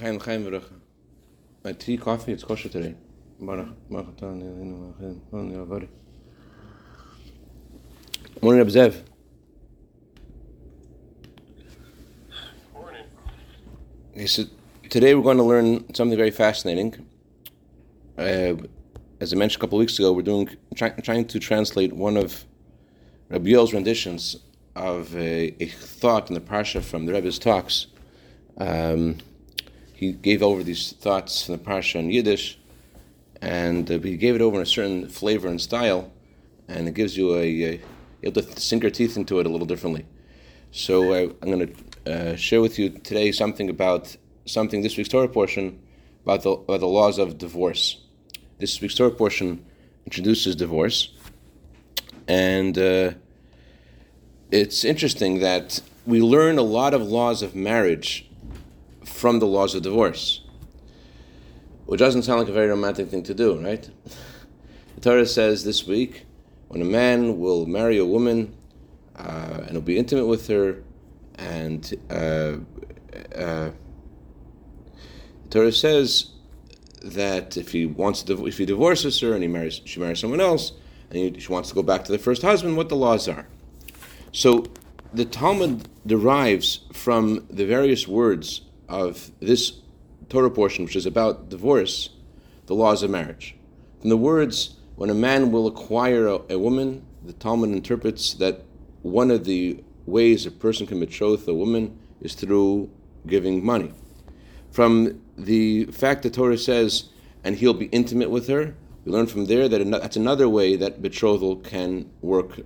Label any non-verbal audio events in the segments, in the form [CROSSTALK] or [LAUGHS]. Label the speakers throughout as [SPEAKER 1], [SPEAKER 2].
[SPEAKER 1] Chaim Chaim Baruch. My tea, coffee, it's kosher today. Baruch, Baruch Morning, Reb Zev.
[SPEAKER 2] Morning.
[SPEAKER 1] Okay, so today we're going to learn something very fascinating. Uh, as I mentioned a couple of weeks ago, we're doing try, trying to translate one of Rabbi Yoel's renditions of a, a thought in the parsha from the Rebbe's talks. Um, he gave over these thoughts in the parsha in Yiddish, and uh, he gave it over in a certain flavor and style, and it gives you a, a you have to sink your teeth into it a little differently. So uh, I'm going to uh, share with you today something about something this week's Torah portion about the, about the laws of divorce. This week's Torah portion introduces divorce, and uh, it's interesting that we learn a lot of laws of marriage from the laws of divorce, which doesn't sound like a very romantic thing to do, right? [LAUGHS] The Torah says this week when a man will marry a woman uh, and will be intimate with her, and uh, uh, the Torah says that if he wants to, if he divorces her and he marries, she marries someone else, and he, she wants to go back to the first husband, what the laws are. So the Talmud derives from the various words of this Torah portion, which is about divorce, the laws of marriage. From the words, when a man will acquire a, a woman, the Talmud interprets that one of the ways a person can betroth a woman is through giving money. From the fact that Torah says, and he'll be intimate with her, we learn from there that that's another way that betrothal can work.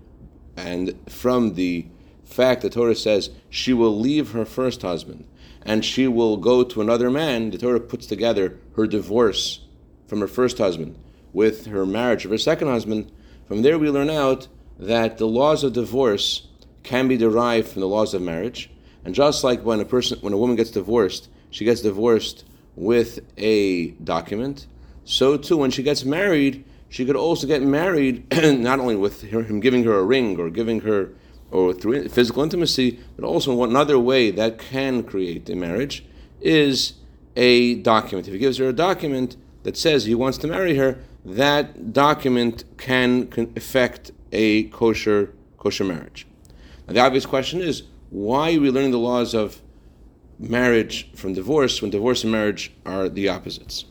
[SPEAKER 1] And from the fact that Torah says she will leave her first husband and she will go to another man, the Torah puts together her divorce from her first husband with her marriage of her second husband. From there, we learn out that the laws of divorce can be derived from the laws of marriage. And just like when a person, when a woman gets divorced, she gets divorced with a document. So too, when she gets married, she could also get married [CLEARS THROAT] not only with her, him giving her a ring or giving her or through physical intimacy, but also another way that can create a marriage is a document. If he gives her a document that says he wants to marry her, that document can, can affect a kosher kosher marriage. Now, the obvious question is why are we learning the laws of marriage from divorce when divorce and marriage are the opposites?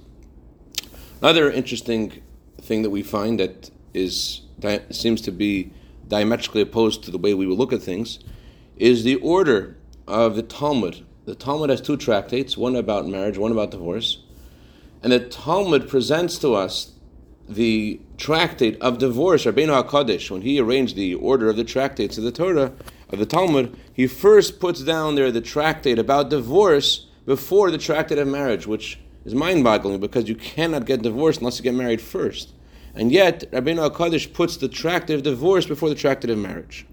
[SPEAKER 1] Another interesting thing that we find that is that seems to be diametrically opposed to the way we would look at things is the order of the Talmud. The Talmud has two tractates, one about marriage, one about divorce. And the Talmud presents to us the tractate of divorce, Rabbeinu HaKadosh, when he arranged the order of the tractates of the Torah, of the Talmud, he first puts down there the tractate about divorce before the tractate of marriage, which is mind-boggling because you cannot get divorced unless you get married first. And yet, Rabbeinu HaKadosh puts the tractate of divorce before the tractate of marriage.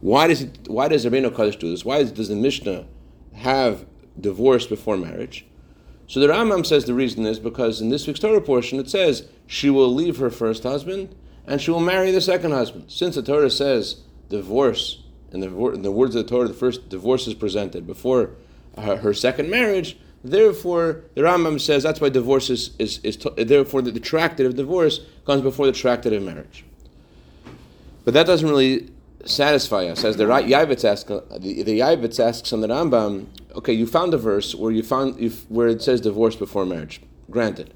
[SPEAKER 1] Why does, it, why does Rabbeinu HaKadosh do this? Why does the Mishnah have divorce before marriage? So the Rambam says the reason is because in this week's Torah portion it says she will leave her first husband and she will marry the second husband. Since the Torah says divorce, in the, in the words of the Torah, the first divorce is presented before her, her second marriage, Therefore, the Rambam says that's why divorce is, is, is therefore the, the tractate of divorce comes before the tractate of marriage. But that doesn't really satisfy us. As the Yavitz asks, the, the Yavitz asks on the Rambam, okay, you found a verse where you found where it says divorce before marriage. Granted.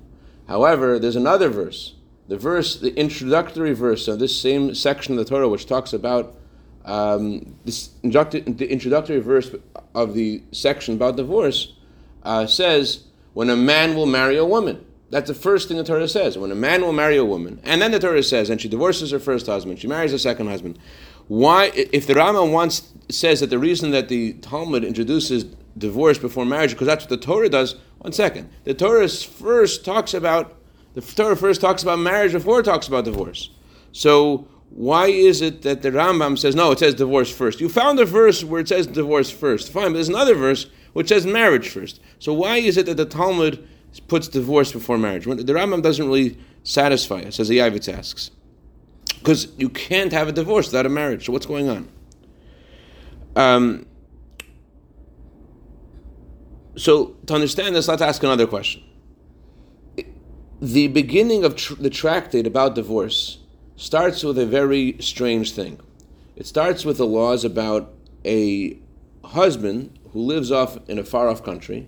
[SPEAKER 1] However, there's another verse, the verse, the introductory verse of this same section of the Torah, which talks about um, this the introductory verse of the section about divorce uh, says when a man will marry a woman. That's the first thing the Torah says. When a man will marry a woman, and then the Torah says, and she divorces her first husband, she marries a second husband. Why, if the Rambam once says that the reason that the Talmud introduces divorce before marriage, because that's what the Torah does. One second, the Torah first talks about the Torah first talks about marriage before it talks about divorce. So why is it that the Rambam says no? It says divorce first. You found a verse where it says divorce first. Fine, but there's another verse which says marriage first. So why is it that the Talmud puts divorce before marriage? The Rambam doesn't really satisfy us, as the Yavitz asks. Because you can't have a divorce without a marriage. So what's going on? Um, So to understand this, let's ask another question. The beginning of tr- the tractate about divorce starts with a very strange thing. It starts with the laws about a husband who lives off in a far off country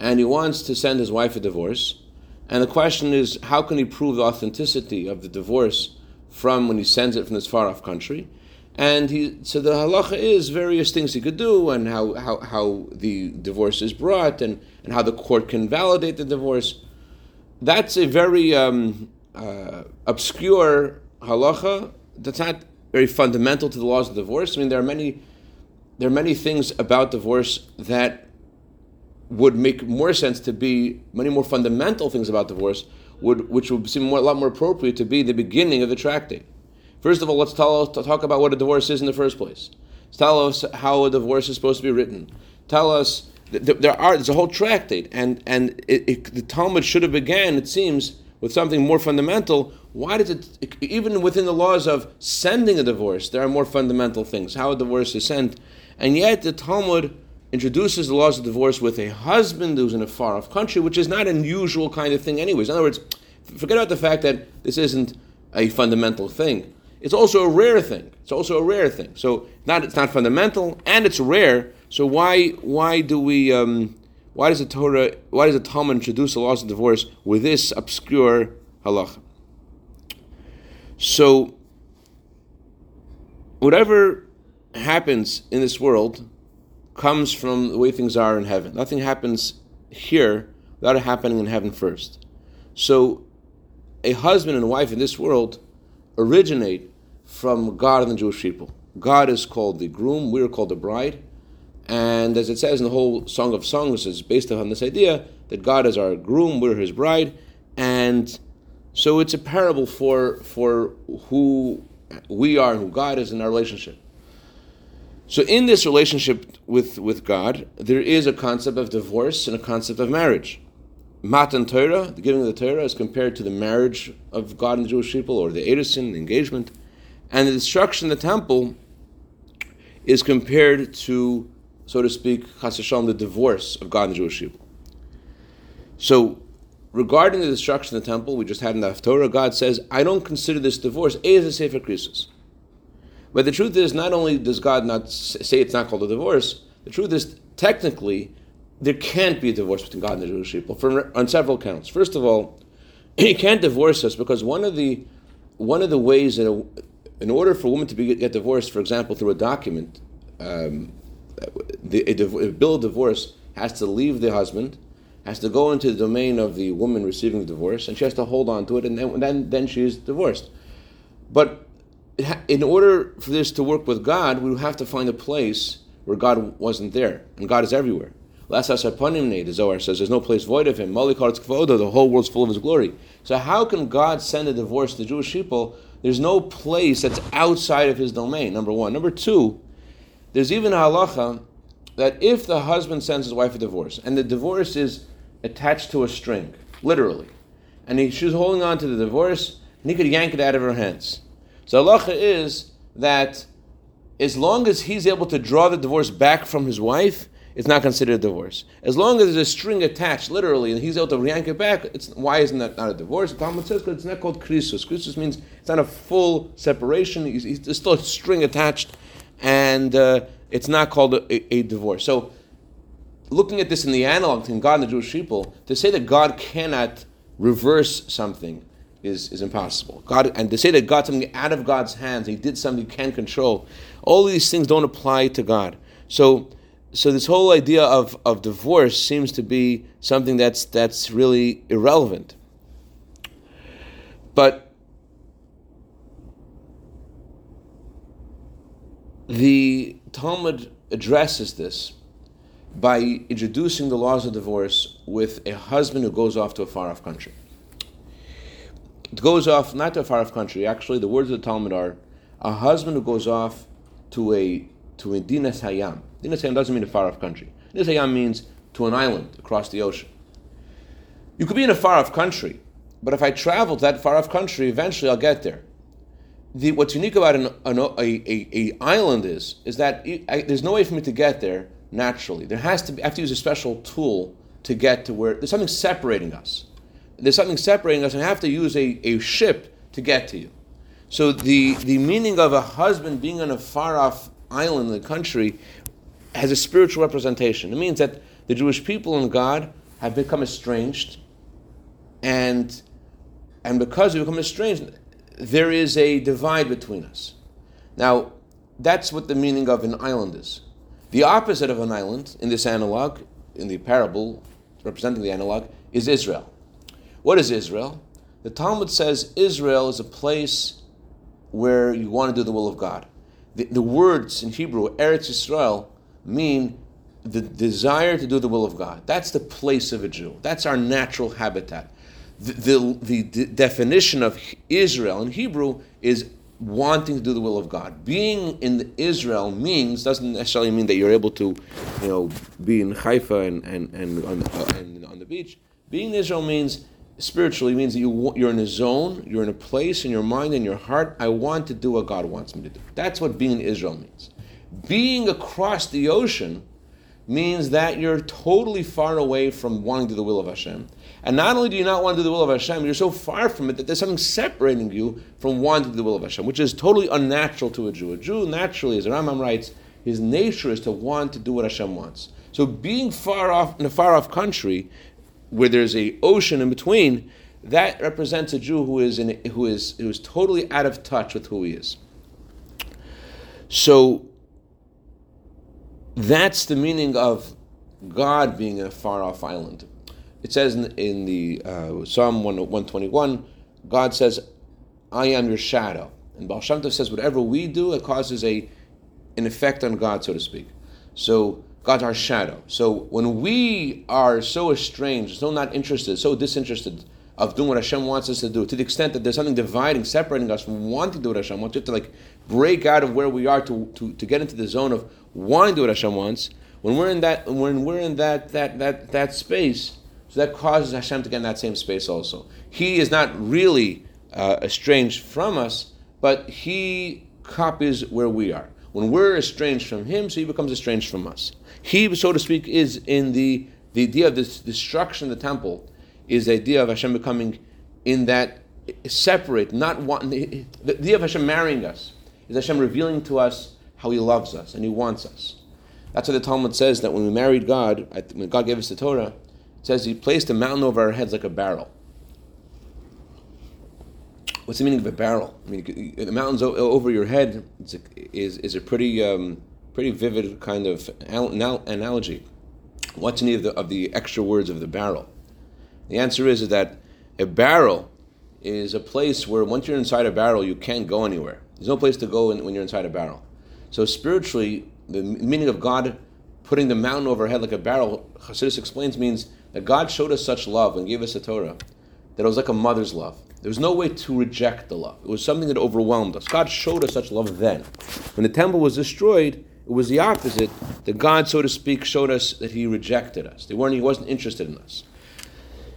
[SPEAKER 1] and he wants to send his wife a divorce. And the question is, how can he prove the authenticity of the divorce from when he sends it from this far off country? And he, so the halacha is various things he could do, and how, how, how the divorce is brought, and, and how the court can validate the divorce. That's a very um, uh, obscure halacha. That's not very fundamental to the laws of divorce. I mean, there are many, there are many things about divorce that would make more sense to be many more fundamental things about divorce, would, which would seem more, a lot more appropriate to be the beginning of the tractate. First of all, let's tell, talk about what a divorce is in the first place. Tell us how a divorce is supposed to be written. Tell us there are there's a whole tractate, and and it, it, the Talmud should have began, it seems, with something more fundamental. Why does it even within the laws of sending a divorce, there are more fundamental things how a divorce is sent, and yet the Talmud introduces the laws of divorce with a husband who's in a far off country, which is not an unusual kind of thing, anyways. In other words, forget about the fact that this isn't a fundamental thing it's also a rare thing. It's also a rare thing. So not it's not fundamental and it's rare. So why why do we um, why does the Torah why does the Talmud introduce the laws of divorce with this obscure halacha? So whatever happens in this world comes from the way things are in heaven. Nothing happens here without it happening in heaven first. So a husband and wife in this world originate from God and the Jewish people. God is called the groom, we are called the bride. And as it says in the whole Song of Songs, is based on this idea that God is our groom, we're his bride. And so it's a parable for, for who we are and who God is in our relationship. So in this relationship with, with God, there is a concept of divorce and a concept of marriage. Matan Torah, the giving of the Torah, is compared to the marriage of God and the Jewish people, or the Erusin, the engagement and the destruction of the temple is compared to, so to speak, Hashem, the divorce of God and the Jewish people. So, regarding the destruction of the temple, we just had in the Torah, God says, I don't consider this divorce as a Sefer Krisus. But the truth is, not only does God not say it's not called a divorce, the truth is, technically, there can't be a divorce between God and the Jewish people for, on several counts. First of all, [CLEARS THROAT] he can't divorce us because one of the one of the ways that a, in order for a woman to be, get divorced, for example, through a document, um, the, a, a, bill of divorce has to leave the husband, has to go into the domain of the woman receiving the divorce, and she has to hold on to it, and then, then, then she is divorced. But in order for this to work with God, we have to find a place where God wasn't there, and God is everywhere. The Zohar says there's no place void of him. The whole world's full of his glory. So how can God send a divorce to the Jewish people there's no place that's outside of his domain, number one. Number two, there's even a halacha that if the husband sends his wife a divorce, and the divorce is attached to a string, literally, and he, she's holding on to the divorce, and he could yank it out of her hands. So halacha is that as long as he's able to draw the divorce back from his wife, it's not considered a divorce. As long as there's a string attached, literally, and he's able to yank it back, it's, why isn't that not a divorce? The Talmud says it's not called krisus. Krisus means it's not a full separation. there's still a string attached, and uh, it's not called a, a, a, divorce. So, looking at this in the analog between God and the Jewish people, to say that God cannot reverse something is, is impossible. God and to say that God something out of God's hands, He did something He can't control. All these things don't apply to God. So so this whole idea of, of divorce seems to be something that's that's really irrelevant. But the Talmud addresses this by introducing the laws of divorce with a husband who goes off to a far off country. It goes off not to a far off country, actually, the words of the Talmud are a husband who goes off to a to a dinas hayam. Dinas hayam doesn't mean a far off country. Dinas hayam means to an island across the ocean. You could be in a far off country, but if I travel to that far off country, eventually I'll get there. The, what's unique about an, an a, a, a, island is is that I, there's no way for me to get there naturally. There has to be, I have to use a special tool to get to where there's something separating us. There's something separating us, and I have to use a, a ship to get to you. So the, the meaning of a husband being on a far off island in the country has a spiritual representation. It means that the Jewish people and God have become estranged, and and because we become estranged, there is a divide between us. Now, that's what the meaning of an island is. The opposite of an island in this analog, in the parable representing the analog, is Israel. What is Israel? The Talmud says Israel is a place where you want to do the will of God. The, the words in Hebrew, Eretz Yisrael, mean the desire to do the will of God. That's the place of a Jew. That's our natural habitat. The, the, the definition of Israel in Hebrew is wanting to do the will of God. Being in Israel means doesn't necessarily mean that you're able to, you know, be in Haifa and and, and, on, uh, and on the beach. Being in Israel means spiritually means that you you're in a zone, you're in a place in your mind and your heart. I want to do what God wants me to do. That's what being in Israel means. Being across the ocean means that you're totally far away from wanting to do the will of Hashem. And not only do you not want to do the will of Hashem, you're so far from it that there's something separating you from wanting to do the will of Hashem, which is totally unnatural to a Jew. A Jew naturally, as the Rambam writes, his nature is to want to do what Hashem wants. So being far off in a far off country where there's a ocean in between, that represents a Jew who is in, who is who is totally out of touch with who he is. So that's the meaning of God being a far off island. It says in, in the uh, Psalm 121, God says, I am your shadow. And Baal Shem Tov says, whatever we do, it causes a, an effect on God, so to speak. So God's our shadow. So when we are so estranged, so not interested, so disinterested of doing what Hashem wants us to do, to the extent that there's something dividing, separating us from wanting to do what Hashem wants, to like break out of where we are to, to, to get into the zone of wanting to do what Hashem wants. When we're in that when we're in that that that that space, so that causes Hashem to get in that same space also. He is not really uh, estranged from us, but he copies where we are. When we're estranged from him, so he becomes estranged from us. He, so to speak, is in the the idea of this destruction of the temple is the idea of Hashem becoming in that separate, not one. The, idea of Hashem marrying us is Hashem revealing to us how He loves us and He wants us. That's why the Talmud says that when we married God, when God gave us the Torah, it says He placed a mountain over our heads like a barrel. What's the meaning of a barrel? I mean, the mountains over your head a, is, is a pretty um, pretty vivid kind of analogy. What's in need of the, of the extra words of the barrel? The answer is, that a barrel is a place where once you're inside a barrel, you can't go anywhere. There's no place to go when you're inside a barrel. So spiritually, the meaning of God putting the mountain overhead like a barrel, Hasidus explains, means that God showed us such love and gave us the Torah that it was like a mother's love. There was no way to reject the love. It was something that overwhelmed us. God showed us such love then. When the temple was destroyed, it was the opposite. That God, so to speak, showed us that He rejected us. They weren't. He wasn't interested in us.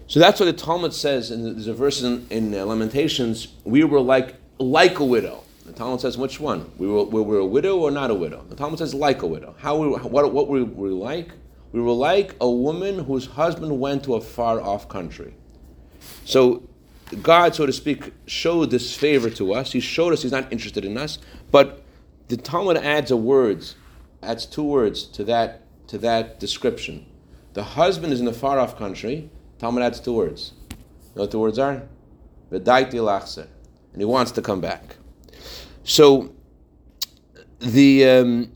[SPEAKER 1] So that's what the Talmud says, and there's a verse in, in uh, Lamentations. We were like like a widow. The Talmud says, which one? We were, we a widow or not a widow? The Talmud says, like a widow. How we, what, what were we like? We were like a woman whose husband went to a far off country. So God, so to speak, showed this favor to us. He showed us He's not interested in us. But the Talmud adds a words, adds two words to that to that description. The husband is in a far off country. Talmud adds two words. You know what the words are? And he wants to come back. So the um,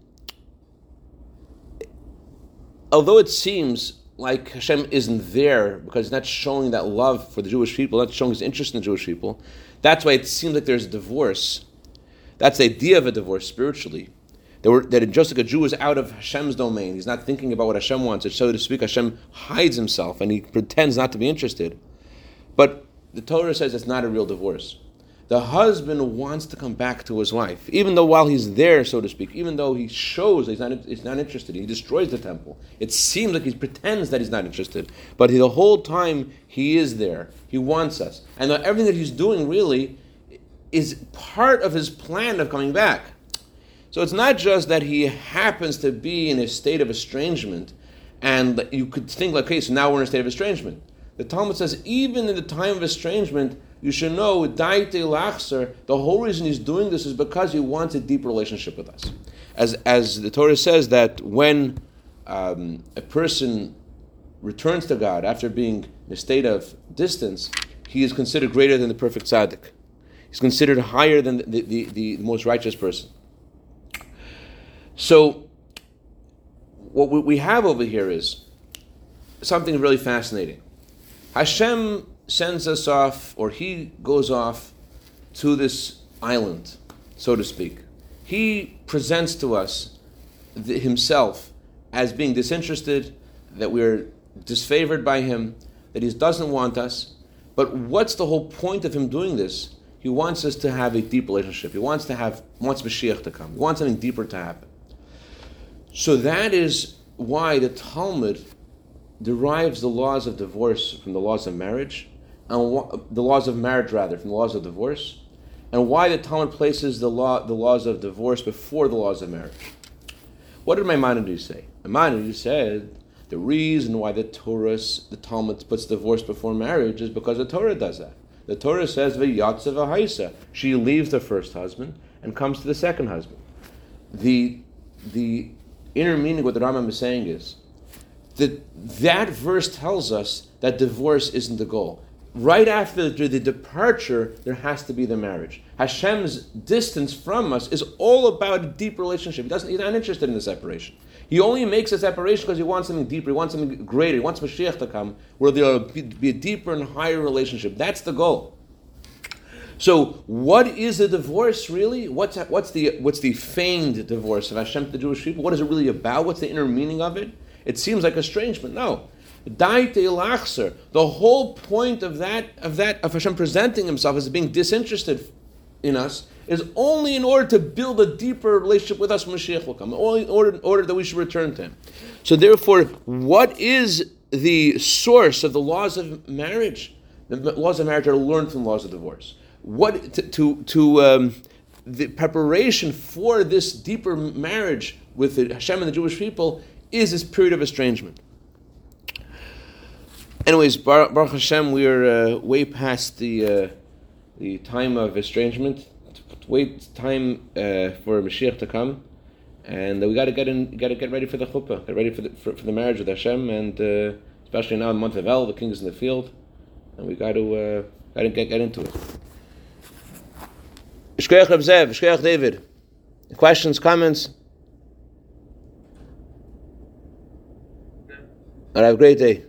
[SPEAKER 1] although it seems like Hashem isn't there because he's not showing that love for the Jewish people, not showing his interest in the Jewish people, that's why it seems like there's a divorce. That's the idea of a divorce spiritually. That, we're, that just like a Jew is out of Hashem's domain, he's not thinking about what Hashem wants. And so to speak, Hashem hides himself and he pretends not to be interested. But the Torah says it's not a real divorce the husband wants to come back to his wife, even though while he's there, so to speak, even though he shows he's not, he's not interested, he destroys the temple. It seems like he pretends that he's not interested, but the whole time he is there. He wants us, and everything that he's doing really is part of his plan of coming back. So it's not just that he happens to be in a state of estrangement, and you could think like, okay, so now we're in a state of estrangement. The Talmud says even in the time of estrangement, you should know. The whole reason he's doing this is because he wants a deep relationship with us. As as the Torah says that when um, a person returns to God after being in a state of distance, he is considered greater than the perfect tzaddik. He's considered higher than the, the, the, the most righteous person. So, what we have over here is something really fascinating. Hashem sends us off, or he goes off to this island, so to speak. He presents to us the, himself as being disinterested, that we're disfavored by him, that he doesn't want us. But what's the whole point of him doing this? He wants us to have a deep relationship. He wants to have wants Mashiach to come. He wants something deeper to happen. So that is why the Talmud derives the laws of divorce from the laws of marriage, and the laws of marriage rather from the laws of divorce, and why the Talmud places the law the laws of divorce before the laws of marriage. What did Maimonides say? Maimonides said the reason why the Torah, the Talmud puts divorce before marriage is because the Torah does that. The Torah says v'yatza v'haisa. She leaves the first husband and comes to the second husband. The the inner meaning of what the Rambam is saying is that that verse tells us that divorce isn't the goal. Right after the departure, there has to be the marriage. Hashem's distance from us is all about a deep relationship. He doesn't, he's not interested in the separation. He only makes a separation because he wants something deeper, he wants something greater, he wants Mashiach to come, where there will be a deeper and higher relationship. That's the goal. So, what is a divorce really? What's what's the what's the feigned divorce of Hashem to the Jewish people? What is it really about? What's the inner meaning of it? It seems like estrangement. No, Daite lachser. The whole point of that of that of Hashem presenting Himself as being disinterested in us is only in order to build a deeper relationship with us Mashiach will come, only in order, in order that we should return to Him. So therefore, what is the source of the laws of marriage? The laws of marriage are learned from the laws of divorce. What to to, to um, the preparation for this deeper marriage with the Hashem and the Jewish people is this period of estrangement. Anyways, Baruch Hashem, we are uh, way past the uh, the time of estrangement wait time uh, for Mashiach to come, and we got to get in, got to get ready for the chuppah, get ready for the for, for the marriage with Hashem, and uh, especially now in the month of Elul, the king is in the field, and we got to uh, got to get, get into it. Shkoyach Zev, Shkoyach David. Questions, comments? All right, have a great day.